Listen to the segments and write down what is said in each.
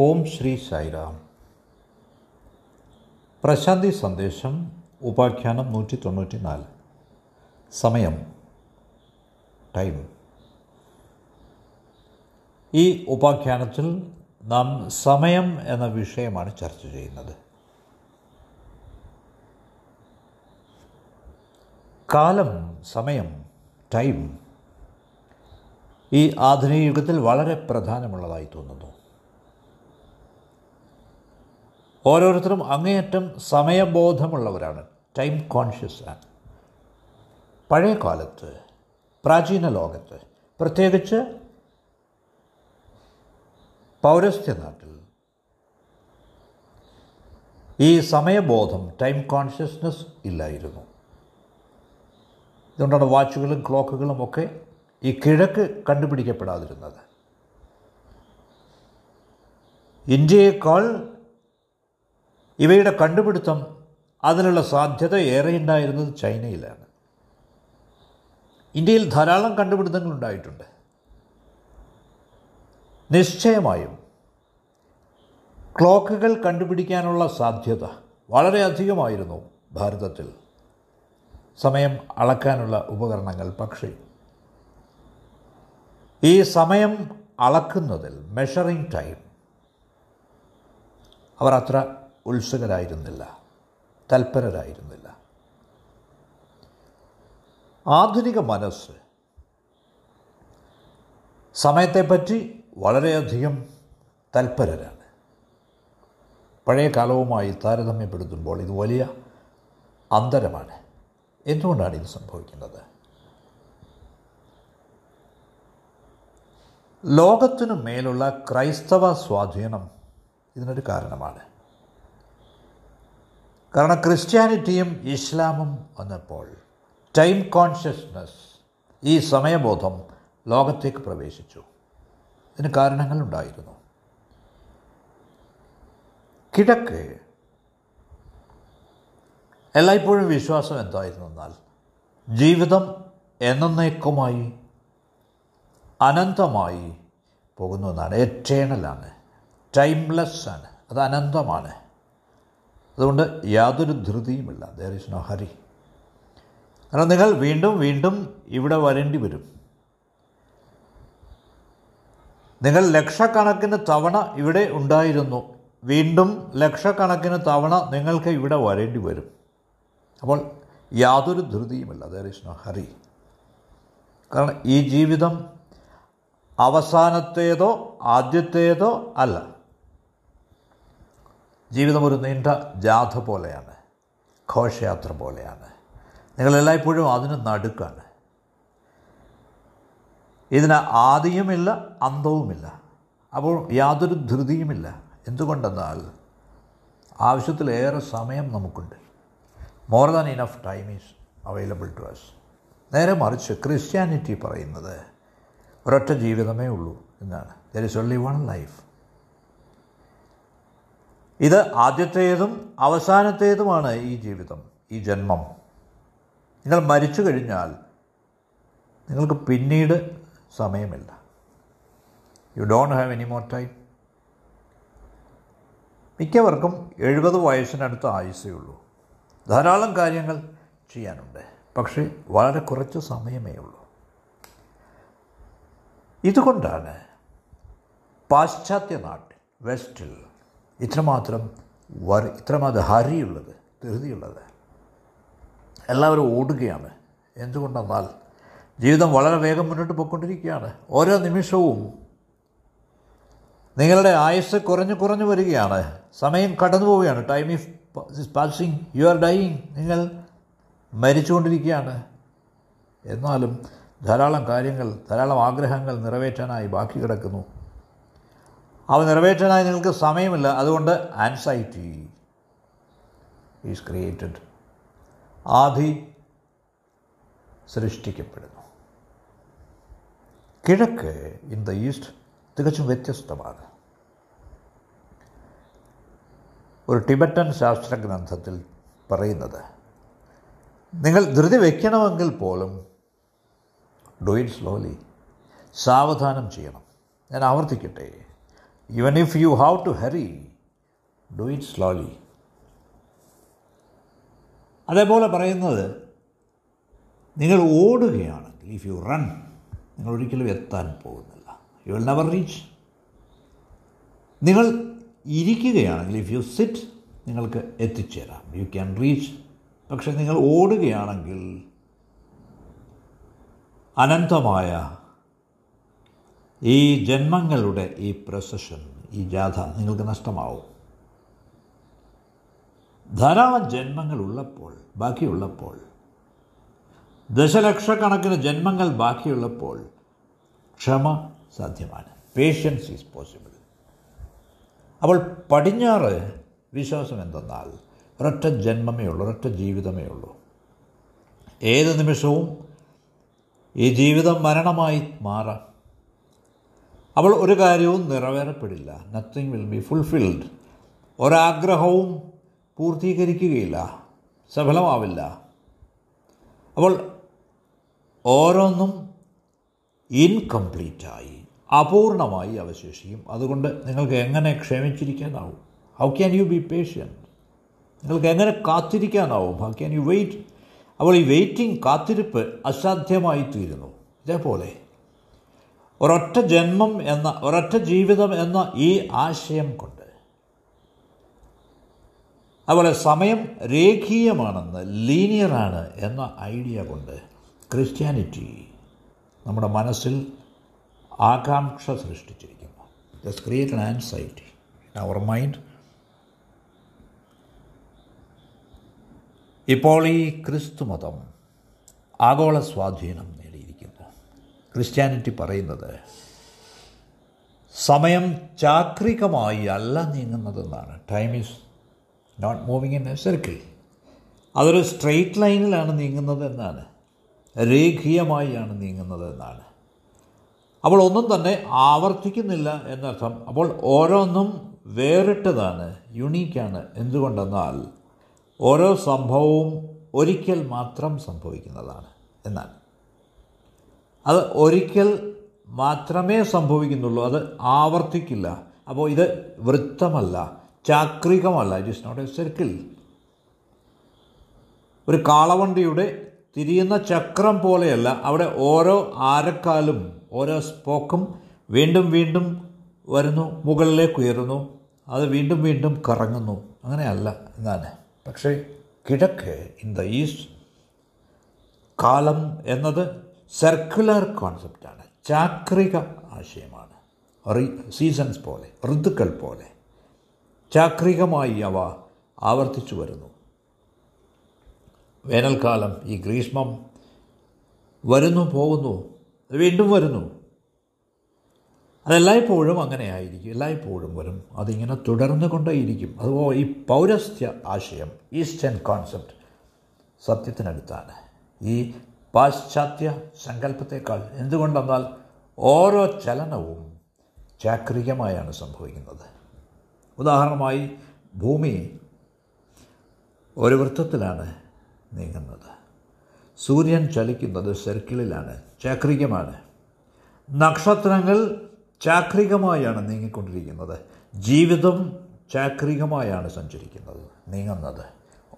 ഓം ശ്രീ സായിറാം. പ്രശാന്തി സന്ദേശം ഉപാഖ്യാനം നൂറ്റി തൊണ്ണൂറ്റി നാല് സമയം ടൈം. ഈ ഉപാഖ്യാനത്തിൽ നാം സമയം എന്ന വിഷയമാണ് ചർച്ച ചെയ്യുന്നത്. കാലം സമയം ടൈം ഈ ആധുനിക യുഗത്തിൽ വളരെ പ്രധാനമുള്ളതായി തോന്നുന്നു. ഓരോരുത്തരും അങ്ങേയറ്റം സമയബോധമുള്ളവരാണ്. ടൈം കോൺഷ്യസ് ആണ്. പഴയ കാലത്ത് പ്രാചീന ലോകത്ത് പ്രത്യേകിച്ച് പൗരസ്ത്യ നാട്ടിൽ ഈ സമയബോധം ടൈം കോൺഷ്യസ്നെസ് ഇല്ലായിരുന്നു. ഇതുകൊണ്ടാണ് വാച്ചുകളും ക്ലോക്കുകളും ഒക്കെ ഈ കിഴക്ക് കണ്ടുപിടിക്കപ്പെടാതിരുന്നത്. ഇന്ത്യയേക്കാൾ ഇവയുടെ കണ്ടുപിടുത്തം അതിനുള്ള സാധ്യത ഏറെ ഉണ്ടായിരുന്നത് ചൈനയിലാണ്. ഇന്ത്യയിൽ ധാരാളം കണ്ടുപിടുത്തങ്ങൾ ഉണ്ടായിട്ടുണ്ട്. നിശ്ചയമായും ക്ലോക്കുകൾ കണ്ടുപിടിക്കാനുള്ള സാധ്യത വളരെയധികമായിരുന്നു ഭാരതത്തിൽ. സമയം അളക്കാനുള്ള ഉപകരണങ്ങൾ പക്ഷേ ഈ സമയം അളക്കുന്നതിൽ മെഷറിംഗ് ടൈം അവർ അത്ര ഉത്സുകരായിരുന്നില്ല. തൽപരരായിരുന്നില്ല. ആധുനിക മനസ്സ് സമയത്തെപ്പറ്റി വളരെയധികം തൽപരരാണ്. പഴയ കാലവുമായി താരതമ്യപ്പെടുത്തുമ്പോൾ ഇത് വലിയ അന്തരമാണ്. എന്തുകൊണ്ടാണ് ഇത് സംഭവിക്കുന്നത്? ലോകത്തിനു മേലുള്ള ക്രൈസ്തവ സ്വാധീനം ഇതിനൊരു കാരണമാണ്. കാരണം ക്രിസ്ത്യാനിറ്റിയും ഇസ്ലാമും വന്നപ്പോൾ ടൈം കോൺഷ്യസ്നസ് ഈ സമയബോധം ലോകത്തേക്ക് പ്രവേശിച്ചു. ഇതിന് കാരണങ്ങളുണ്ടായിരുന്നു കിഴക്ക് എല്ലായ്പ്പോഴും വിശ്വാസം എന്തായിരുന്നു എന്നാൽ ജീവിതം എന്നേക്കുമായി അനന്തമായി പോകുന്നു എന്നാണ് എറ്റേണലാണ് ടൈംലെസ് ആണ്. അത് അനന്തമാണ്. അതുകൊണ്ട് യാതൊരു ധൃതിയുമില്ല. ദർ ഇസ് നോ ഹരി കാരണം നിങ്ങൾ വീണ്ടും വീണ്ടും ഇവിടെ വരേണ്ടി വരും. നിങ്ങൾ ലക്ഷക്കണക്കിന് തവണ ഇവിടെ ഉണ്ടായിരുന്നു. വീണ്ടും ലക്ഷക്കണക്കിന് തവണ നിങ്ങൾക്ക് ഇവിടെ വരേണ്ടി വരും. അപ്പോൾ യാതൊരു ധൃതിയുമില്ല. ദർ ഇസ് നോ ഹറി കാരണം ഈ ജീവിതം അവസാനത്തേതോ ആദ്യത്തേതോ അല്ല. ജീവിതം ഒരു നീണ്ട ജാഥ പോലെയാണ്. ഘോഷയാത്ര പോലെയാണ്. നിങ്ങളെല്ലായ്പ്പോഴും അതിന് നടുക്കാണ്. ഇതിന് ആദിയുമില്ല അന്തവുമില്ല. അപ്പോൾ യാതൊരു ധൃതിയുമില്ല. എന്തുകൊണ്ടെന്നാൽ ആവശ്യത്തിലേറെ സമയം നമുക്കുണ്ട്. More than enough time is available to us നേരെ മറിച്ച് ക്രിസ്ത്യാനിറ്റി പറയുന്നത് ഒരൊറ്റ ജീവിതമേ ഉള്ളൂ എന്നാണ്. There is only one life ഇത് ആദ്യത്തേതും അവസാനത്തേതുമാണ് ഈ ജീവിതം ഈ ജന്മം. നിങ്ങൾ മരിച്ചു കഴിഞ്ഞാൽ നിങ്ങൾക്ക് പിന്നീട് സമയമില്ല. You don't have any more time മിക്കവർക്കും എഴുപത് വയസ്സിനടുത്ത് ആയുസേ ഉള്ളൂ. ധാരാളം കാര്യങ്ങൾ ചെയ്യാനുണ്ട്. പക്ഷേ വളരെ കുറച്ച് സമയമേ ഉള്ളൂ. ഇതുകൊണ്ടാണ് പാശ്ചാത്യ നാട്ടിൽ വെസ്റ്റിൽ ഇത്രമാത്രം വർ ഇത്രമാത്രം ഹരിയുള്ളത് ധൃതിയുള്ളത്. എല്ലാവരും ഓടുകയാണ്. എന്തുകൊണ്ടെന്നാൽ ജീവിതം വളരെ വേഗം മുന്നോട്ട് പോയിക്കൊണ്ടിരിക്കുകയാണ്. ഓരോ നിമിഷവും നിങ്ങളുടെ ആയുസ് കുറഞ്ഞു കുറഞ്ഞു വരികയാണ്. സമയം കടന്നു പോവുകയാണ്. Time is passing you are dying നിങ്ങൾ മരിച്ചുകൊണ്ടിരിക്കുകയാണ്. എന്നാലും ധാരാളം കാര്യങ്ങൾ ധാരാളം ആഗ്രഹങ്ങൾ നിറവേറ്റാനായി ബാക്കി കിടക്കുന്നു. അവ നിറവേറ്റാനായി നിങ്ങൾക്ക് സമയമില്ല. അതുകൊണ്ട് ആൻസൈറ്റി ഈസ് ക്രിയേറ്റഡ് ആധി സൃഷ്ടിക്കപ്പെടുന്നു. കിഴക്ക് ഇൻ ദ ഈസ്റ്റ് തികച്ചും വ്യത്യസ്തമാണ്. ഒരു ടിബറ്റൻ ശാസ്ത്ര ഗ്രന്ഥത്തിൽ പറയുന്നത് നിങ്ങൾ ധൃതി വയ്ക്കണമെങ്കിൽ പോലും ഡു ഇറ്റ് സ്ലോലി സാവധാനം ചെയ്യണം. ഞാൻ ആവർത്തിക്കട്ടെ. Even if you have to hurry, do it slowly അതേപോലെ പറയുന്നത് നിങ്ങൾ ഓടുകയാണെങ്കിൽ ഇഫ് യു റൺ നിങ്ങൾ ഒരിക്കലും എത്താൻ പോകുന്നില്ല. യു വിൽ നെവർ റീച്ച് നിങ്ങൾ ഇരിക്കുകയാണെങ്കിൽ ഇഫ് യു സിറ്റ് നിങ്ങൾക്ക് എത്തിച്ചേരാം. യു ക്യാൻ റീച്ച് പക്ഷെ നിങ്ങൾ ഓടുകയാണെങ്കിൽ അനന്തമായ ഈ ജന്മങ്ങളുടെ ഈ പ്രൊസഷൻ ഈ ജാഥ നിങ്ങൾക്ക് നഷ്ടമാവും. ധാരാളം ജന്മങ്ങൾ ഉള്ളപ്പോൾ ബാക്കിയുള്ളപ്പോൾ ദശലക്ഷക്കണക്കിന് ജന്മങ്ങൾ ബാക്കിയുള്ളപ്പോൾ ക്ഷമ സാധ്യമാണ്. പേഷ്യൻസ് ഈസ് പോസിബിൾ അപ്പോൾ പടിഞ്ഞാറ് വിശ്വാസം എന്തെന്നാൽ ഒരൊറ്റ ജന്മമേ ഉള്ളൂ ഒരൊറ്റ ജീവിതമേ ഉള്ളൂ. ഏത് നിമിഷവും ഈ ജീവിതം മരണമായി മാറാം. അപ്പോൾ ഒരു കാര്യവും നിറവേറപ്പെടില്ല. നത്തിങ് വിൽ ബി ഫുൾഫിൽഡ് ഒരാഗ്രഹവും പൂർത്തീകരിക്കുകയില്ല. സഫലമാവില്ല. അവൾ ഓരോന്നും ഇൻകംപ്ലീറ്റായി അപൂർണമായി അവശേഷിക്കും. അതുകൊണ്ട് നിങ്ങൾക്ക് എങ്ങനെ ക്ഷമിച്ചിരിക്കാനാവും? How can you be patient നിങ്ങൾക്ക് എങ്ങനെ കാത്തിരിക്കാനാവും? ഹൗ ക്യാൻ യു വെയിറ്റ് അവൾ ഈ വെയിറ്റിംഗ് കാത്തിരിപ്പ് അസാധ്യമായി തീരുന്നു ഇതേപോലെ ഒരൊറ്റ ജന്മം എന്ന ഒരൊറ്റ ജീവിതം എന്ന ഈ ആശയം കൊണ്ട്. അതുപോലെ സമയം രേഖീയമാണെന്ന് ലീനിയറാണ് എന്ന ഐഡിയ കൊണ്ട് ക്രിസ്ത്യാനിറ്റി നമ്മുടെ മനസ്സിൽ ആകാംക്ഷ സൃഷ്ടിച്ചിരിക്കുന്നു. Just create an in our mind ഇപ്പോൾ ഈ ക്രിസ്തു മതം ആഗോള സ്വാധീനം ക്രിസ്ത്യാനിറ്റി പറയുന്നത് സമയം ചാക്രികമായി അല്ല നീങ്ങുന്നതെന്നാണ്. Time is not moving in a circle അതൊരു സ്ട്രെയിറ്റ് ലൈനിലാണ് നീങ്ങുന്നത് എന്നാണ്. രേഖീയമായാണ് നീങ്ങുന്നത് എന്നാണ്. അപ്പോൾ ഒന്നും തന്നെ ആവർത്തിക്കുന്നില്ല എന്നർത്ഥം. അപ്പോൾ ഓരോന്നും വേറിട്ടതാണ് യുണീക്കാണ് എന്തുകൊണ്ടെന്നാൽ ഓരോ സംഭവവും ഒരിക്കൽ മാത്രം സംഭവിക്കുന്നതാണ് എന്നാണ്. അത് ഒരിക്കൽ മാത്രമേ സംഭവിക്കുന്നുള്ളൂ. അത് ആവർത്തിക്കില്ല. അപ്പോൾ ഇത് വൃത്തമല്ല. ചാക്രികമല്ല. It is not a circle ഒരു കാളവണ്ടിയുടെ തിരിയുന്ന ചക്രം പോലെയല്ല. അവിടെ ഓരോ ആരക്കാലും ഓരോ സ്പോക്കും വീണ്ടും വീണ്ടും വരുന്നു മുകളിലേക്ക് ഉയരുന്നു. അത് വീണ്ടും വീണ്ടും കറങ്ങുന്നു. അങ്ങനെയല്ല എന്നാണ്. പക്ഷേ കിഴക്ക് ഇൻ ദ ഈസ്റ്റ് കാലം എന്നത് സർക്കുലർ കോൺസെപ്റ്റാണ് ചാക്രിക ആശയമാണ്. സീസൺസ് പോലെ ഋതുക്കൾ പോലെ. ചാക്രികമായി അവ ആവർത്തിച്ചു വരുന്നു. വേനൽക്കാലം ഈ ഗ്രീഷ്മം വരുന്നു പോകുന്നു വീണ്ടും വരുന്നു. അതെല്ലായ്പ്പോഴും അങ്ങനെ ആയിരിക്കും എല്ലായ്പ്പോഴും വരും. അതിങ്ങനെ തുടർന്നു കൊണ്ടേയിരിക്കും അതുപോലെ ഈ പൗരസ്ത്യ ആശയം ഈസ്റ്റേൺ കോൺസെപ്റ്റ് സത്യത്തിനടുത്താണ്. ഈ പാശ്ചാത്യ സങ്കല്പത്തേക്കാൾ എന്തുകൊണ്ടെന്നാൽ ഓരോ ചലനവും ചാക്രികമായാണ് സംഭവിക്കുന്നത്. ഉദാഹരണമായി ഭൂമി ഒരു വൃത്തത്തിലാണ് നീങ്ങുന്നത്. സൂര്യൻ ചലിക്കുന്നത് സർക്കിളിലാണ് ചാക്രികമാണ്. നക്ഷത്രങ്ങൾ ചാക്രികമായാണ് നീങ്ങിക്കൊണ്ടിരിക്കുന്നത്. ജീവിതം ചാക്രികമായാണ് സഞ്ചരിക്കുന്നത് നീങ്ങുന്നത്.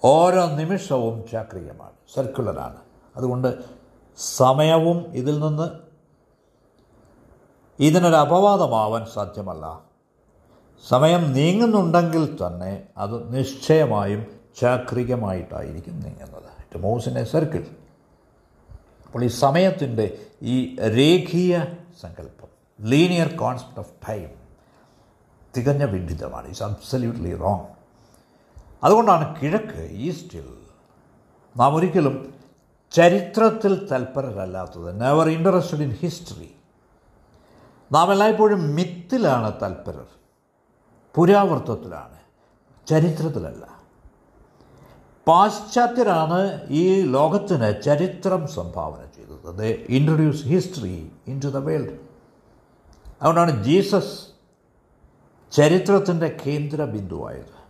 ഓരോ നിമിഷവും ചാക്രികമാണ് സർക്കുലറാണ്. അതുകൊണ്ട് സമയവും ഇതിൽ നിന്ന് ഇതിനൊരു അപവാദമാവാൻ സാധ്യമല്ല. സമയം നീങ്ങുന്നുണ്ടെങ്കിൽ തന്നെ അത് നിശ്ചയമായും ചാക്രികമായിട്ടായിരിക്കും നീങ്ങുന്നത്. It moves in a circle അപ്പോൾ ഈ സമയത്തിന്റെ ഈ രേഖീയ സങ്കല്പം ലീനിയർ കോൺസെപ്റ്റ് ഓഫ് ടൈം തികഞ്ഞ വിഡിതമാണ്. ഇസ് അബ്സല്യൂട്ട്ലി റോങ് അതുകൊണ്ടാണ് കിഴക്ക് ഈസ്റ്റിൽ നാം ഒരിക്കലും ചരിത്രത്തിൽ തൽപരരല്ലാത്തത്. നെവർ ഇൻട്രസ്റ്റഡ് ഇൻ ഹിസ്റ്ററി നാം എല്ലായ്പ്പോഴും മിത്തിലാണ് തൽപരർ. പുരാവൃത്തത്തിലാണ് ചരിത്രത്തിലല്ല. പാശ്ചാത്യരാണ് ഈ ലോകത്തിന് ചരിത്രം സംഭാവന ചെയ്തത്. The introduce history in to the world അതുകൊണ്ടാണ് ജീസസ് ചരിത്രത്തിന്റെ കേന്ദ്ര ബിന്ദുവായത്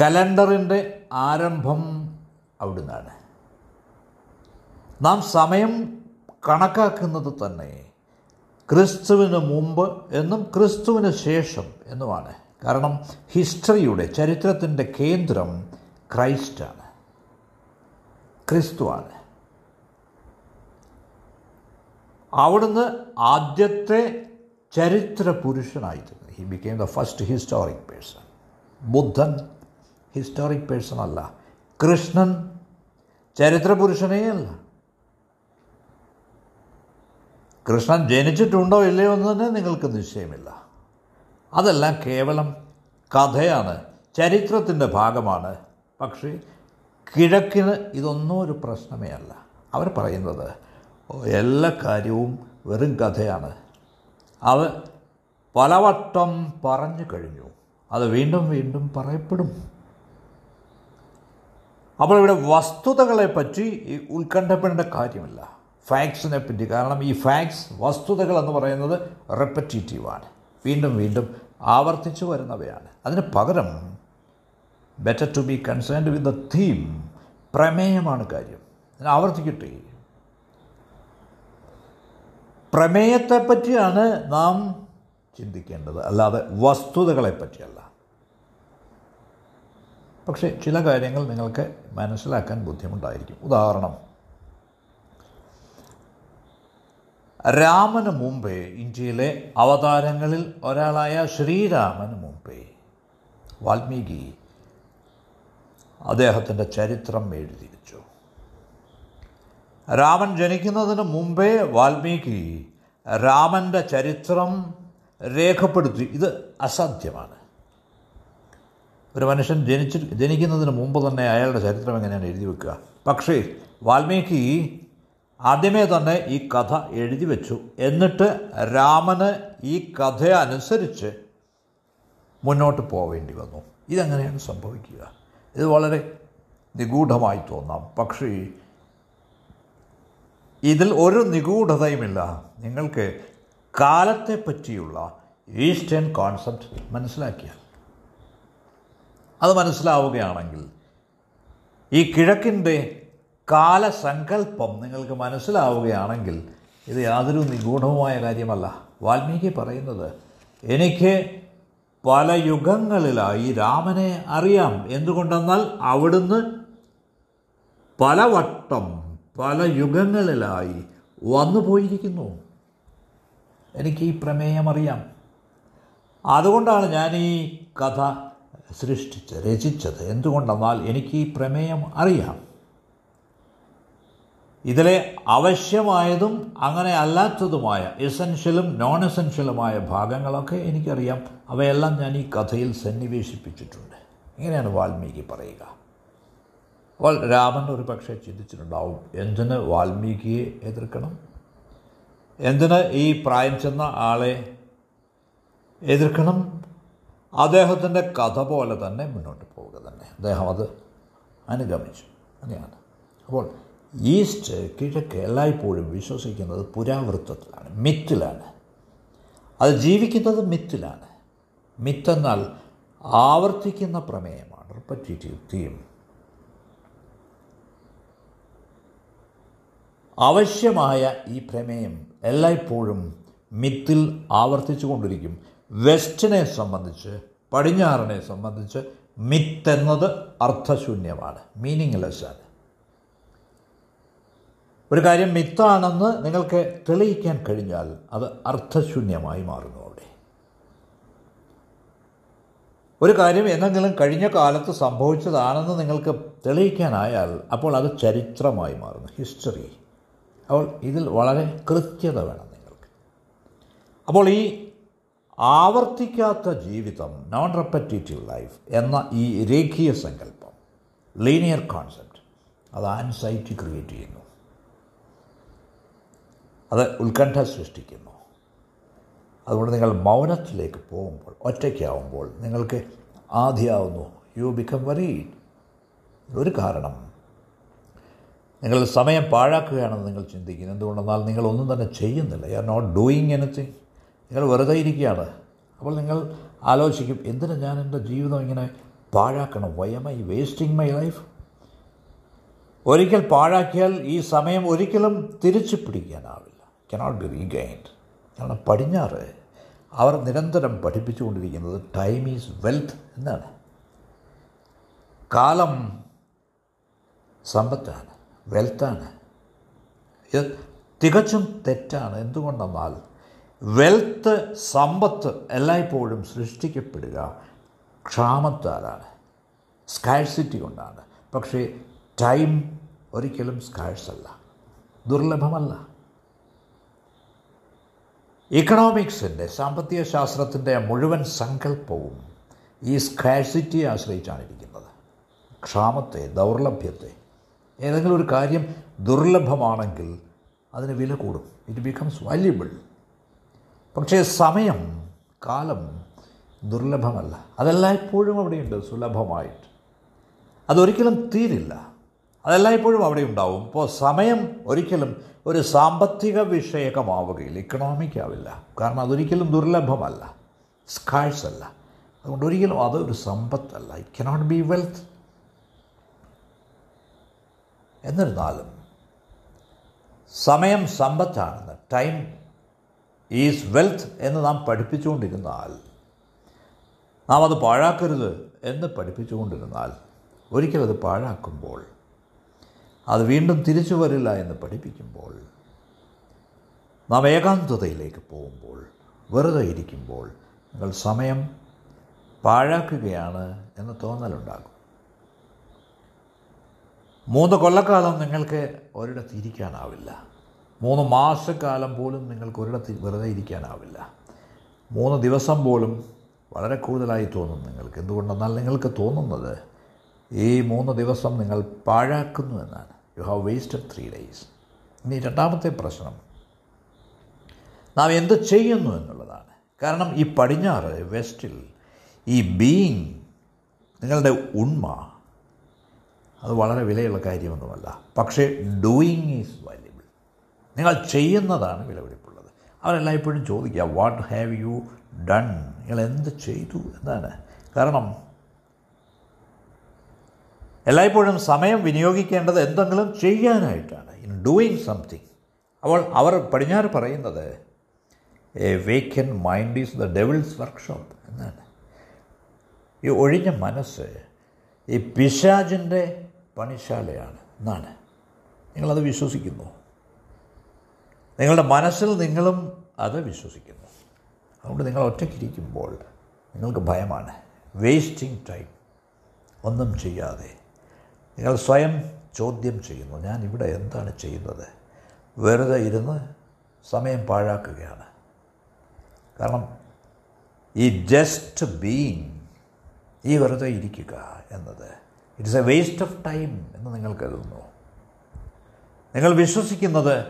കലണ്ടറിന്റെ ആരംഭം അവിടുന്നാണ്. നാം സമയം കണക്കാക്കുന്നത് തന്നെ ക്രിസ്തുവിന് മുമ്പ് എന്നും ക്രിസ്തുവിന് ശേഷം എന്നുമാണ്. കാരണം ഹിസ്റ്ററിയുടെ ചരിത്രത്തിന്റെ കേന്ദ്രം ക്രൈസ്റ്റാണ്. ക്രിസ്തുവാണ്. അവിടുന്ന് ആദ്യത്തെ ചരിത്ര പുരുഷനായിരുന്നു he became the first historic person Buddha historic person അല്ല. കൃഷ്ണൻ ചരിത്ര പുരുഷനേ അല്ല. കൃഷ്ണൻ ജനിച്ചിട്ടുണ്ടോ ഇല്ലയോ എന്ന് തന്നെ നിങ്ങൾക്ക് നിശ്ചയമില്ല. അതെല്ലാം കേവലം കഥയാണ് ചരിത്രത്തിന്റെ ഭാഗമാണ്. പക്ഷേ കിഴക്കിന് ഇതൊന്നും ഒരു പ്രശ്നമേ അല്ല. അവർ പറയുന്നത് "ഓ, എല്ലാ കാര്യവും വെറും കഥയാണ്. അത് പലവട്ടം പറഞ്ഞു കഴിഞ്ഞു. അത് വീണ്ടും വീണ്ടും പറയപ്പെടും. അപ്പോൾ ഇവിടെ വസ്തുതകളെപ്പറ്റി ഉത്കണ്ഠപ്പെടേണ്ട കാര്യമില്ല. ഫാക്ട്സിനെ പറ്റി. കാരണം ഈ ഫാക്ട്സ് വസ്തുതകൾ എന്ന് പറയുന്നത് റെപ്പറ്റേറ്റീവാണ് വീണ്ടും വീണ്ടും ആവർത്തിച്ചു വരുന്നവയാണ്. അതിന് പകരം better to be concerned with the theme പ്രമേയമാണ് കാര്യം. ഞാൻ ആവർത്തിക്കട്ടെ. പ്രമേയത്തെ പറ്റിയാണ് നാം ചിന്തിക്കേണ്ടത്. അല്ലാതെ വസ്തുതകളെ പറ്റിയല്ല പക്ഷേ ചില കാര്യങ്ങൾ നിങ്ങൾക്ക് മനസ്സിലാക്കാൻ ബുദ്ധിമുട്ടായിരിക്കും. ഉദാഹരണം രാമന് മുമ്പേ ഇന്ത്യയിലെ അവതാരങ്ങളിൽ ഒരാളായ ശ്രീരാമന് മുമ്പേ വാൽമീകി അദ്ദേഹത്തിന്റെ ചരിത്രം എഴുതിയിരിച്ചു രാമൻ ജനിക്കുന്നതിന് മുമ്പേ വാൽമീകി രാമന്റെ ചരിത്രം രേഖപ്പെടുത്തി. ഇത് അസാധ്യമാണ്. ഒരു മനുഷ്യൻ ജനിച്ചു ജനിക്കുന്നതിന് മുമ്പ് തന്നെ അയാളുടെ ചരിത്രം എങ്ങനെയാണ് എഴുതി വെക്കുക? പക്ഷേ വാൽമീകി ആദ്യമേ തന്നെ ഈ കഥ എഴുതി വെച്ചു. എന്നിട്ട് രാമന് ഈ കഥ അനുസരിച്ച് മുന്നോട്ട് പോവേണ്ടി വന്നു. ഇതെങ്ങനെയാണ് സംഭവിക്കുക? ഇത് വളരെ നിഗൂഢമായി തോന്നാം. പക്ഷേ ഇതിൽ ഒരു നിഗൂഢതയുമില്ല. നിങ്ങൾക്ക് കാലത്തെ പറ്റിയുള്ള ഈസ്റ്റേൺ കോൺസെപ്റ്റ് മനസ്സിലാക്കിയാൽ അത് മനസ്സിലാവുകയാണെങ്കിൽ ഈ കിഴക്കിന്റെ കാലസങ്കല്പം നിങ്ങൾക്ക് മനസ്സിലാവുകയാണെങ്കിൽ ഇത് യാതൊരു നിഗൂഢവുമായ കാര്യമല്ല. വാൽമീകി പറയുന്നത് എനിക്ക് പല യുഗങ്ങളിലായി രാമനെ അറിയാം. എന്തുകൊണ്ടെന്നാൽ അവിടുന്ന് പലവട്ടം പല യുഗങ്ങളിലായി വന്നു പോയിരിക്കുന്നു. എനിക്ക് ഈ പ്രമേയം അറിയാം. അതുകൊണ്ടാണ് ഞാൻ ഈ കഥ സൃഷ്ടിച്ച് രചിച്ചത്. എന്തുകൊണ്ടെന്നാൽ എനിക്ക് ഈ പ്രമേയം അറിയാം. ഇതിലെ ആവശ്യമായതും അങ്ങനെ അല്ലാത്തതുമായ എസൻഷ്യലും നോൺ എസൻഷ്യലുമായ ഭാഗങ്ങളൊക്കെ എനിക്കറിയാം. അവയെല്ലാം ഞാൻ ഈ കഥയിൽ സന്നിവേശിപ്പിച്ചിട്ടുണ്ട്. ഇങ്ങനെയാണ് വാൽമീകി പറയുക. അപ്പോൾ രാമൻ ഒരു പക്ഷേ ചിന്തിച്ചിട്ടുണ്ടാവും എന്തിന് വാൽമീകിയെ എതിർക്കണം? എന്തിന് ഈ പ്രായം ചെന്ന ആളെ എതിർക്കണം? അദ്ദേഹത്തിന്റെ കഥ പോലെ തന്നെ മുന്നോട്ട് പോവുക തന്നെ. അദ്ദേഹം അത് അനുഗമിച്ചു. അങ്ങനെയാണ്. അപ്പോൾ ഈസ്റ്റ് കിഴക്ക് എല്ലായ്പ്പോഴും വിശ്വസിക്കുന്നത് പുരാവൃത്തത്തിലാണ് മിത്തിലാണ്. അത് ജീവിക്കുന്നത് മിത്തിലാണ്. മിത്തെന്നാൽ ആവർത്തിക്കുന്ന പ്രമേയമാണ്. റിപ്പറ്റേറ്റീവ് തീം ആവശ്യമായ ഈ പ്രമേയം എല്ലായ്പ്പോഴും മിത്തിൽ ആവർത്തിച്ചു കൊണ്ടിരിക്കും വെസ്റ്റിനെ സംബന്ധിച്ച് പടിഞ്ഞാറിനെ സംബന്ധിച്ച് മിത്തെന്നത് അർത്ഥശൂന്യമാണ് മീനിങ്ലെസ് ആണ്. ഒരു കാര്യം മിത്താണെന്ന് നിങ്ങൾക്ക് തെളിയിക്കാൻ കഴിഞ്ഞാൽ അത് അർത്ഥശൂന്യമായി മാറുന്നു അവിടെ. ഒരു കാര്യം എന്തെങ്കിലും കഴിഞ്ഞ കാലത്ത് സംഭവിച്ചതാണെന്ന് നിങ്ങൾക്ക് തെളിയിക്കാനായാൽ അപ്പോൾ അത് ചരിത്രമായി മാറുന്നു. ഹിസ്റ്ററി. അപ്പോൾ ഇതിൽ വളരെ കൃത്യത വേണം നിങ്ങൾക്ക്. അപ്പോൾ ഈ ആവർത്തിക്കാത്ത ജീവിതം നോൺ റെപ്പറ്റേറ്റീവ് ലൈഫ് എന്ന ഈ രേഖീയ സങ്കല്പം ലീനിയർ കോൺസെപ്റ്റ് അത് ആൻസൈറ്റി ക്രിയേറ്റ് ചെയ്യുന്നു. അത് ഉത്കണ്ഠ സൃഷ്ടിക്കുന്നു. അതുകൊണ്ട് നിങ്ങൾ മൗനത്തിലേക്ക് പോകുമ്പോൾ ഒറ്റയ്ക്കാവുമ്പോൾ നിങ്ങൾക്ക് ആധിയാവുന്നു. യു ബിക്കം വറി ഒരു കാരണം. നിങ്ങൾ സമയം പാഴാക്കുകയാണെന്ന് നിങ്ങൾ ചിന്തിക്കുന്നു. എന്തുകൊണ്ടെന്നാൽ നിങ്ങൾ ഒന്നും തന്നെ ചെയ്യുന്നില്ല. You are not doing anything നിങ്ങൾ വെറുതെ ഇരിക്കുകയാണ്. അപ്പോൾ നിങ്ങൾ ആലോചിക്കും എന്തിനു ഞാൻ എന്റെ ജീവിതം ഇങ്ങനെ പാഴാക്കണം? Why am I wasting my life ഒരിക്കൽ പാഴാക്കിയാൽ ഈ സമയം ഒരിക്കലും തിരിച്ചു പിടിക്കാനാവില്ല. കനോട്ട് ബി റീഗൈൻഡ് കാരണം പടിഞ്ഞാറ്. അവർ നിരന്തരം പഠിപ്പിച്ചുകൊണ്ടിരിക്കുന്നത് ടൈം ഈസ് വെൽത്ത് എന്നാണ്. കാലം സമ്പത്താണ് വെൽത്താണ് ഇത് തികച്ചും തെറ്റാണ്. എന്തുകൊണ്ടെന്നാൽ വെൽത്ത് സമ്പത്ത് എല്ലായ്പ്പോഴും സൃഷ്ടിക്കപ്പെടുക ക്ഷാമത്താലാണ് സ്കാഴ്സിറ്റി കൊണ്ടാണ്. പക്ഷേ ടൈം ഒരിക്കലും സ്കാഴ്സല്ല ദുർലഭമല്ല. ഇക്കണോമിക്സിന്റെ സാമ്പത്തിക ശാസ്ത്രത്തിന്റെ മുഴുവൻ സങ്കല്പവും ഈ സ്കാഴ്സിറ്റിയെ ആശ്രയിച്ചാണ് ഇരിക്കുന്നത്. ക്ഷാമത്തെ ദൗർലഭ്യത്തെ ഏതെങ്കിലും ഒരു കാര്യം ദുർലഭമാണെങ്കിൽ അതിന് വില കൂടും. ഇറ്റ് ബിക്കംസ് വാല്യുബിൾ പക്ഷേ സമയം കാലം ദുർലഭമല്ല. അതെല്ലായ്പ്പോഴും അവിടെയുണ്ട് സുലഭമായിട്ട്. അതൊരിക്കലും തീരില്ല. അതെല്ലായ്പ്പോഴും അവിടെ ഉണ്ടാവും. ഇപ്പോൾ സമയം ഒരിക്കലും ഒരു സാമ്പത്തിക വിഷയകമാവുകയില്ല. ഇക്കണോമിക് ആവില്ല കാരണം അതൊരിക്കലും ദുർലഭമല്ല. സ്കാഴ്സ് അല്ല അതുകൊണ്ട് ഒരിക്കലും അതൊരു സമ്പത്തല്ല. ഇറ്റ് കനോട്ട് ബി വെൽത്ത് എന്നിരുന്നാലും സമയം സമ്പത്താണെന്ന് ടൈം ഈസ് വെൽത്ത് എന്ന് നാം പഠിപ്പിച്ചുകൊണ്ടിരുന്നാൽ നാം അത് പാഴാക്കരുത് എന്ന് പഠിപ്പിച്ചുകൊണ്ടിരുന്നാൽ ഒരിക്കലത് പാഴാക്കുമ്പോൾ അത് വീണ്ടും തിരിച്ചു വരില്ല എന്ന് പഠിപ്പിക്കുമ്പോൾ നാം ഏകാന്തതയിലേക്ക് പോകുമ്പോൾ വെറുതെ ഇരിക്കുമ്പോൾ നിങ്ങൾ സമയം പാഴാക്കുകയാണ് എന്ന് തോന്നലുണ്ടാകും. മൂന്ന് കൊല്ലക്കാലം നിങ്ങൾക്ക് ഒരിടത്ത് ഇരിക്കാനാവില്ല. മൂന്ന് മാസക്കാലം പോലും നിങ്ങൾക്ക് ഒരിടത്ത് വെറുതെ ഇരിക്കാനാവില്ല. മൂന്ന് ദിവസം പോലും വളരെ കൂടുതലായി തോന്നും നിങ്ങൾക്ക്. എന്തുകൊണ്ടെന്നാൽ നിങ്ങൾക്ക് തോന്നുന്നത് ഈ മൂന്ന് ദിവസം നിങ്ങൾ പാഴാക്കുന്നു എന്നാണ്. You have wasted three days ഇനി രണ്ടാമത്തെ പ്രശ്നം. നാം എന്ത് ചെയ്യുന്നു എന്നുള്ളതാണ്. കാരണം ഈ പടിഞ്ഞാറ് വെസ്റ്റിൽ ഈ ബീയിങ് നിങ്ങളുടെ ഉണ്മ അത് വളരെ വിലയുള്ള കാര്യമൊന്നുമല്ല. പക്ഷേ ഡൂയിങ് ഈസ് വാല്യബിൾ നിങ്ങൾ ചെയ്യുന്നതാണ് വിലപിടിപ്പുള്ളത്. അവരെല്ലായ്പ്പോഴും ചോദിക്കുക വാട്ട് ഹാവ് യു ഡൺ നിങ്ങൾ എന്ത് ചെയ്തു? എന്നാണ് കാരണം എല്ലായ്പ്പോഴും സമയം വിനിയോഗിക്കേണ്ടത് എന്തെങ്കിലും ചെയ്യാനായിട്ടാണ്. ഇൻ ഡൂയിങ് സംതിങ് അവൾ അവർ പടിഞ്ഞാറ് പറയുന്നത് a vacant mind is the devil's workshop എന്നാണ്. ഈ ഒഴിഞ്ഞ മനസ്സ് ഈ പിശാജിന്റെ പണിശാലയാണ് എന്നാണ്. നിങ്ങളത് വിശ്വസിക്കുന്നു. നിങ്ങളുടെ മനസ്സിൽ നിങ്ങളും അത് വിശ്വസിക്കുന്നു. അതുകൊണ്ട് നിങ്ങൾ ഒറ്റയ്ക്കിരിക്കുമ്പോൾ നിങ്ങൾക്ക് ഭയമാണ്. വേസ്റ്റിംഗ് ടൈം ഒന്നും ചെയ്യാതെ. നിങ്ങൾ സ്വയം ചോദ്യം ചെയ്യുന്നു ഞാൻ ഇവിടെ എന്താണ് ചെയ്യുന്നത്? വെറുതെ ഇരുന്ന് സമയം പാഴാക്കുകയാണ്. കാരണം ഈ ജസ്റ്റ് ബീയിങ് ഈ വെറുതെ ഇരിക്കുക എന്നത് it's a waste of time എന്ന് നിങ്ങൾ കരുതുന്നു. നിങ്ങൾ വിശ്വസിക്കുന്നത്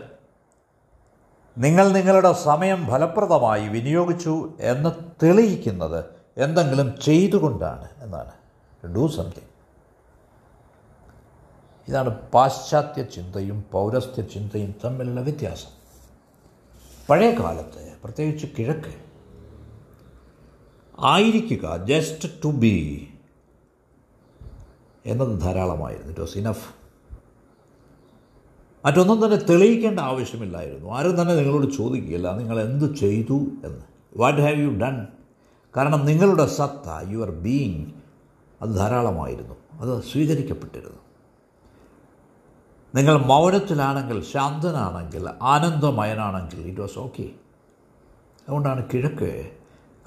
നിങ്ങൾ നിങ്ങളുടെ സമയം ഫലപ്രദമായി വിനിയോഗിച്ചു എന്ന് തെളിയിക്കുന്നത് എന്തെങ്കിലും ചെയ്തുകൊണ്ടാണ് എന്നാണ്. ഡു സംതിങ് ഇതാണ് പാശ്ചാത്യ ചിന്തയും പൗരസ്ത്യ ചിന്തയും തമ്മിലുള്ള വ്യത്യാസം. പഴയ കാലത്ത് പ്രത്യേകിച്ച് കിഴക്ക് ആയിരിക്കുക ജസ്റ്റ് ടു ബി എന്നത് ധാരാളമായിരുന്നു. ഇറ്റ് വാസ് ഇനഫ് മറ്റൊന്നും തന്നെ തെളിയിക്കേണ്ട ആവശ്യമില്ലായിരുന്നു. ആരും തന്നെ നിങ്ങളോട് ചോദിക്കുകയില്ല നിങ്ങൾ എന്ത് ചെയ്തു എന്ന്? വാട്ട് ഹാവ് യു ഡൺ കാരണം നിങ്ങളുടെ സത്ത യുവർ ബീയിങ് അത് ധാരാളമായിരുന്നു. അത് സ്വീകരിക്കപ്പെട്ടിരുന്നു. നിങ്ങൾ മൗനത്തിലാണെങ്കിൽ ശാന്തനാണെങ്കിൽ ആനന്ദമയനാണെങ്കിൽ ഇറ്റ് വാസ് ഓക്കെ അതുകൊണ്ടാണ് കിഴക്ക്.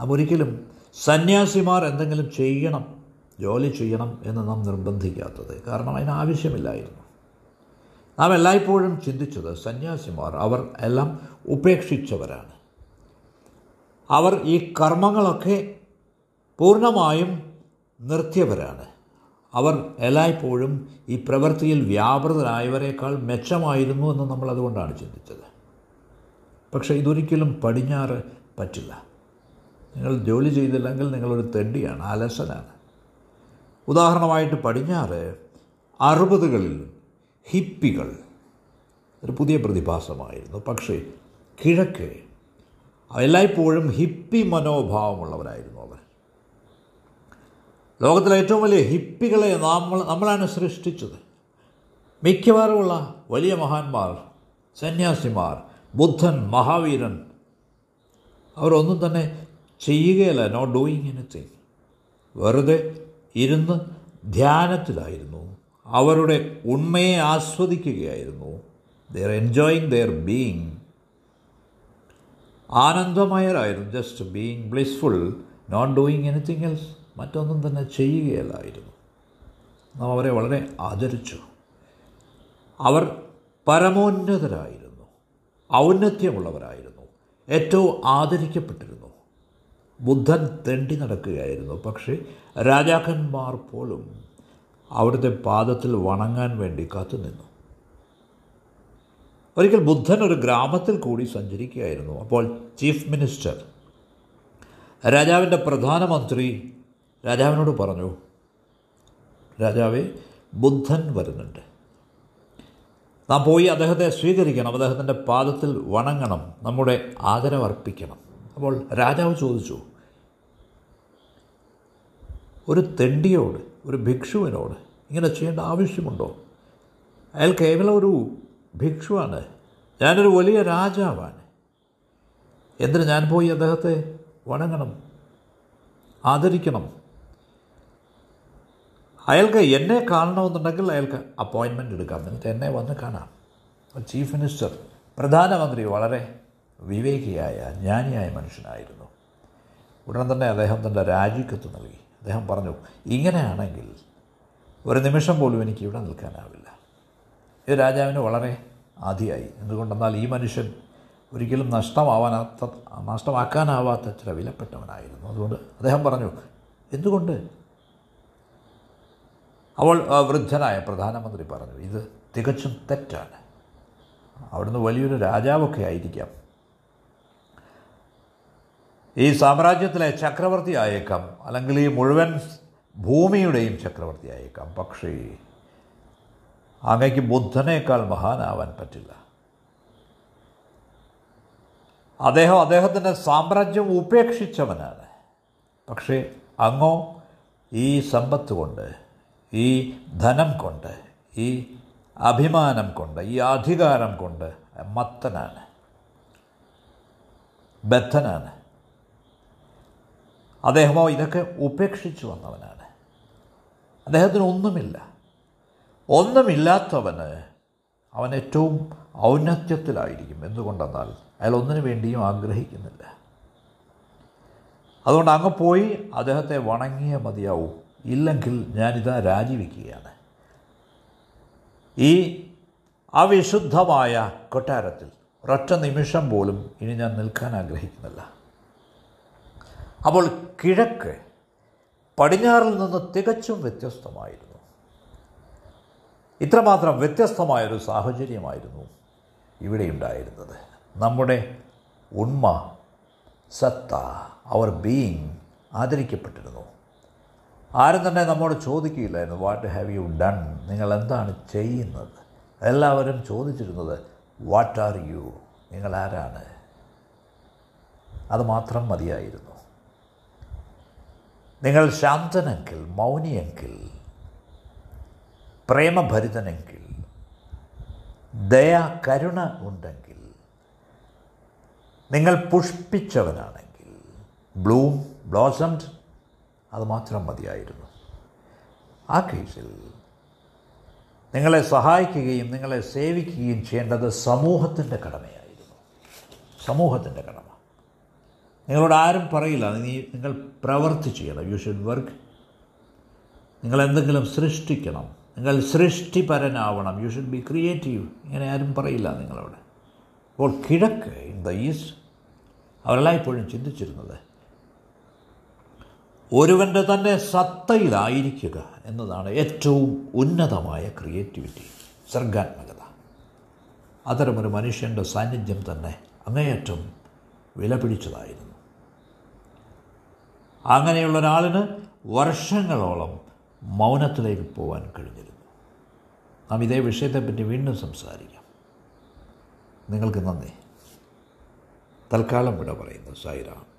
നാം ഒരിക്കലും സന്യാസിമാർ എന്തെങ്കിലും ചെയ്യണം ജോലി ചെയ്യണം എന്ന് നാം നിർബന്ധിക്കാത്തത്. കാരണം അതിന് ആവശ്യമില്ലായിരുന്നു. നാം എല്ലായ്പ്പോഴും ചിന്തിച്ചത് സന്യാസിമാർ അവർ എല്ലാം ഉപേക്ഷിച്ചവരാണ്. അവർ ഈ കർമ്മങ്ങളൊക്കെ പൂർണമായും നിർത്തിയവരാണ്. അവർ എല്ലായ്പ്പോഴും ഈ പ്രവൃത്തിയിൽ വ്യാപൃതരായവരെക്കാൾ മെച്ചമായിരുന്നു എന്ന് നമ്മൾ അതുകൊണ്ടാണ് ചിന്തിച്ചത്. പക്ഷേ ഇതൊരിക്കലും പടിഞ്ഞാറ് പറ്റില്ല. നിങ്ങൾ ജോലി ചെയ്തില്ലെങ്കിൽ നിങ്ങളൊരു തെണ്ടിയാണ് അലസനാണ്. ഉദാഹരണമായിട്ട് പടിഞ്ഞാറ് അറുപതുകളിൽ ഹിപ്പികൾ ഒരു പുതിയ പ്രതിഭാസമായിരുന്നു. പക്ഷേ കിഴക്ക് എല്ലായ്പ്പോഴും ഹിപ്പി മനോഭാവമുള്ളവരായിരുന്നു അവർ. ലോകത്തിലെ ഏറ്റവും വലിയ ഹിപ്പികളെ നമ്മൾ നമ്മളാണ് സൃഷ്ടിച്ചത്. മിക്കവാറുമുള്ള വലിയ മഹാന്മാർ സന്യാസിമാർ ബുദ്ധൻ മഹാവീരൻ അവരൊന്നും തന്നെ ചെയ്യുകയല്ല നോട്ട് ഡൂയിങ് എനിത്തിങ് വെറുതെ ഇരുന്ന് ധ്യാനത്തിലായിരുന്നു. അവരുടെ ഉണ്മയെ ആസ്വദിക്കുകയായിരുന്നു. They're enjoying their being ആനന്ദമയരായിരുന്നു just being blissful not doing anything else മറ്റൊന്നും തന്നെ ചെയ്യുകയല്ലായിരുന്നു. നാം അവരെ വളരെ ആദരിച്ചു. അവർ പരമോന്നതരായിരുന്നു. ഔന്നത്യമുള്ളവരായിരുന്നു. ഏറ്റവും ആദരിക്കപ്പെട്ടിരുന്നു. ബുദ്ധൻ തെണ്ടി നടക്കുകയായിരുന്നു. പക്ഷേ രാജാക്കന്മാർ പോലും അവിടുത്തെ പാദത്തിൽ വണങ്ങാൻ വേണ്ടി കാത്തുനിന്നു. ഒരിക്കൽ ബുദ്ധൻ ഒരു ഗ്രാമത്തിൽ കൂടി സഞ്ചരിക്കുകയായിരുന്നു. അപ്പോൾ ചീഫ് മിനിസ്റ്റർ രാജാവിന്റെ പ്രധാനമന്ത്രി രാജാവിനോട് പറഞ്ഞു രാജാവെ ബുദ്ധൻ വരുന്നുണ്ട്. നാം പോയി അദ്ദേഹത്തെ സ്വീകരിക്കണം അദ്ദേഹത്തിന്റെ പാദത്തിൽ വണങ്ങണം നമ്മുടെ ആദരവർപ്പിക്കണം അപ്പോൾ രാജാവ് ചോദിച്ചു ഒരു തെണ്ടിയോട് ഒരു ഭിക്ഷുവിനോട് ഇങ്ങനെ ചെയ്യേണ്ട ആവശ്യമുണ്ടോ? അയാൾ കേവലം ഒരു ഭിക്ഷുവാണ്. ഞാനൊരു വലിയ രാജാവാണ്. എന്തിന് ഞാൻ പോയി അദ്ദേഹത്തെ വണങ്ങണം ആദരിക്കണം? അയാൾക്ക് എന്നെ കാണണമെന്നുണ്ടെങ്കിൽ അയാൾക്ക് അപ്പോയിൻമെന്റ് എടുക്കാം. എന്നിട്ട് എന്നെ വന്ന് കാണാം. ചീഫ് മിനിസ്റ്റർ പ്രധാനമന്ത്രി വളരെ വിവേകിയായ ജ്ഞാനിയായ മനുഷ്യനായിരുന്നു. ഉടൻ തന്നെ അദ്ദേഹം തന്റെ രാജിക്കത്ത് നൽകി. അദ്ദേഹം പറഞ്ഞു ഇങ്ങനെയാണെങ്കിൽ ഒരു നിമിഷം പോലും എനിക്ക് ഇവിടെ നിൽക്കാനാവില്ല. ഇത് രാജാവിന് വളരെ ആദിയായി എന്തുകൊണ്ടെന്നാൽ ഈ മനുഷ്യൻ ഒരിക്കലും നഷ്ടമാവാനാത്ത നഷ്ടമാക്കാനാവാത്ത ചില വിലപ്പെട്ടവനായിരുന്നു. അതുകൊണ്ട് അദ്ദേഹം പറഞ്ഞു എന്തുകൊണ്ട് അവൾ വൃദ്ധനായ പ്രധാനമന്ത്രി പറഞ്ഞു ഇത് തികച്ചും തെറ്റാണ്. അവിടുന്ന് വലിയൊരു രാജാവൊക്കെ ആയിരിക്കാം. ഈ സാമ്രാജ്യത്തിലെ ചക്രവർത്തി ആയേക്കാം അല്ലെങ്കിൽ ഈ മുഴുവൻ ഭൂമിയുടെയും ചക്രവർത്തി ആയേക്കാം. പക്ഷേ അങ്ങയ്ക്ക് ബുദ്ധനേക്കാൾ മഹാനാവാൻ പറ്റില്ല. അദ്ദേഹം അദ്ദേഹത്തിന്റെ സാമ്രാജ്യം ഉപേക്ഷിച്ചവനാണ്. പക്ഷേ അങ്ങോ ഈ സമ്പത്ത് കൊണ്ട് ഈ ധനം കൊണ്ട് ഈ അഭിമാനം കൊണ്ട് ഈ അധികാരം കൊണ്ട് മത്തനാണ് ബദ്ധനാണ്. അദ്ദേഹമോ ഇതൊക്കെ ഉപേക്ഷിച്ചു വന്നവനാണ്. അദ്ദേഹത്തിന് ഒന്നുമില്ല. ഒന്നുമില്ലാത്തവന് അവൻ ഏറ്റവും ഔന്നത്യത്തിലായിരിക്കും. എന്തുകൊണ്ടെന്നാൽ അയാൾ ഒന്നിനു വേണ്ടിയും ആഗ്രഹിക്കുന്നില്ല. അതുകൊണ്ട് അങ്ങ് പോയി അദ്ദേഹത്തെ വണങ്ങിയേ മതിയാവും. ഇല്ലെങ്കിൽ ഞാനിതാ രാജിവെക്കുകയാണ്. ഈ അവിശുദ്ധമായ കൊട്ടാരത്തിൽ ഒരൊറ്റ നിമിഷം പോലും ഇനി ഞാൻ നിൽക്കാൻ ആഗ്രഹിക്കുന്നില്ല. അപ്പോൾ കിഴക്ക് പടിഞ്ഞാറിൽ നിന്ന് തികച്ചും വ്യത്യസ്തമായിരുന്നു. ഇത്രമാത്രം വ്യത്യസ്തമായൊരു സാഹചര്യമായിരുന്നു ഇവിടെ ഉണ്ടായിരുന്നത്. നമ്മുടെ ഉണ്മ സത്ത അവർ ബീയിങ് ആദരിക്കപ്പെട്ടിരുന്നു. ആരും തന്നെ നമ്മോട് ചോദിക്കുകയില്ലായിരുന്നു വാട്ട് ഹാവ് യു ഡൺ നിങ്ങൾ എന്താണ് ചെയ്യുന്നത്? എല്ലാവരും ചോദിച്ചിരുന്നത് വാട്ട് ആർ യു നിങ്ങൾ ആരാണ്? അതുമാത്രം മതിയായിരുന്നു. നിങ്ങൾ ശാന്തനെങ്കിൽ മൗനിയെങ്കിൽ പ്രേമഭരിതനെങ്കിൽ ദയ കരുണ ഉണ്ടെങ്കിൽ നിങ്ങൾ പുഷ്പിച്ചവനാണെങ്കിൽ ബ്ലൂം ബ്ലോസംഡ് അത് മാത്രം മതിയായിരുന്നു. ആ കേസിൽ നിങ്ങളെ സഹായിക്കുകയും നിങ്ങളെ സേവിക്കുകയും ചെയ്യേണ്ടത് സമൂഹത്തിന്റെ കടമയായിരുന്നു. സമൂഹത്തിന്റെ കടമ. നിങ്ങളോട് ആരും പറയില്ല. നീ നിങ്ങൾ പ്രവർത്തി ചെയ്യണം. യു ഷുഡ് വർക്ക് നിങ്ങൾ എന്തെങ്കിലും സൃഷ്ടിക്കണം. നിങ്ങൾ സൃഷ്ടിപരനാവണം. യു ഷുഡ് ബി ക്രിയേറ്റീവ് ഇങ്ങനെ ആരും പറയില്ല നിങ്ങളോട്. അപ്പോൾ കിഴക്ക് ഇൻ ദ ഈസ്റ്റ് അവരെല്ലാം ഇപ്പോഴും ചിന്തിച്ചിരുന്നത്. ഒരുവന്റെ തന്നെ സത്തയിലായിരിക്കുക എന്നതാണ് ഏറ്റവും ഉന്നതമായ ക്രിയേറ്റിവിറ്റി സർഗാത്മകത. അത്തരമൊരു മനുഷ്യന്റെ സാന്നിധ്യം തന്നെ അങ്ങേയറ്റം വിലപിടിച്ചതായിരുന്നു. അങ്ങനെയുള്ള ഒരാളിന് വർഷങ്ങളോളം മൗനത്തിലേക്ക് പോകാൻ കഴിഞ്ഞിരുന്നു. നാം ഇതേ വിഷയത്തെപ്പറ്റി വീണ്ടും സംസാരിക്കാം. നിങ്ങൾക്ക് നന്ദി. തൽക്കാലം വിട പറയുന്നു സായിറാം.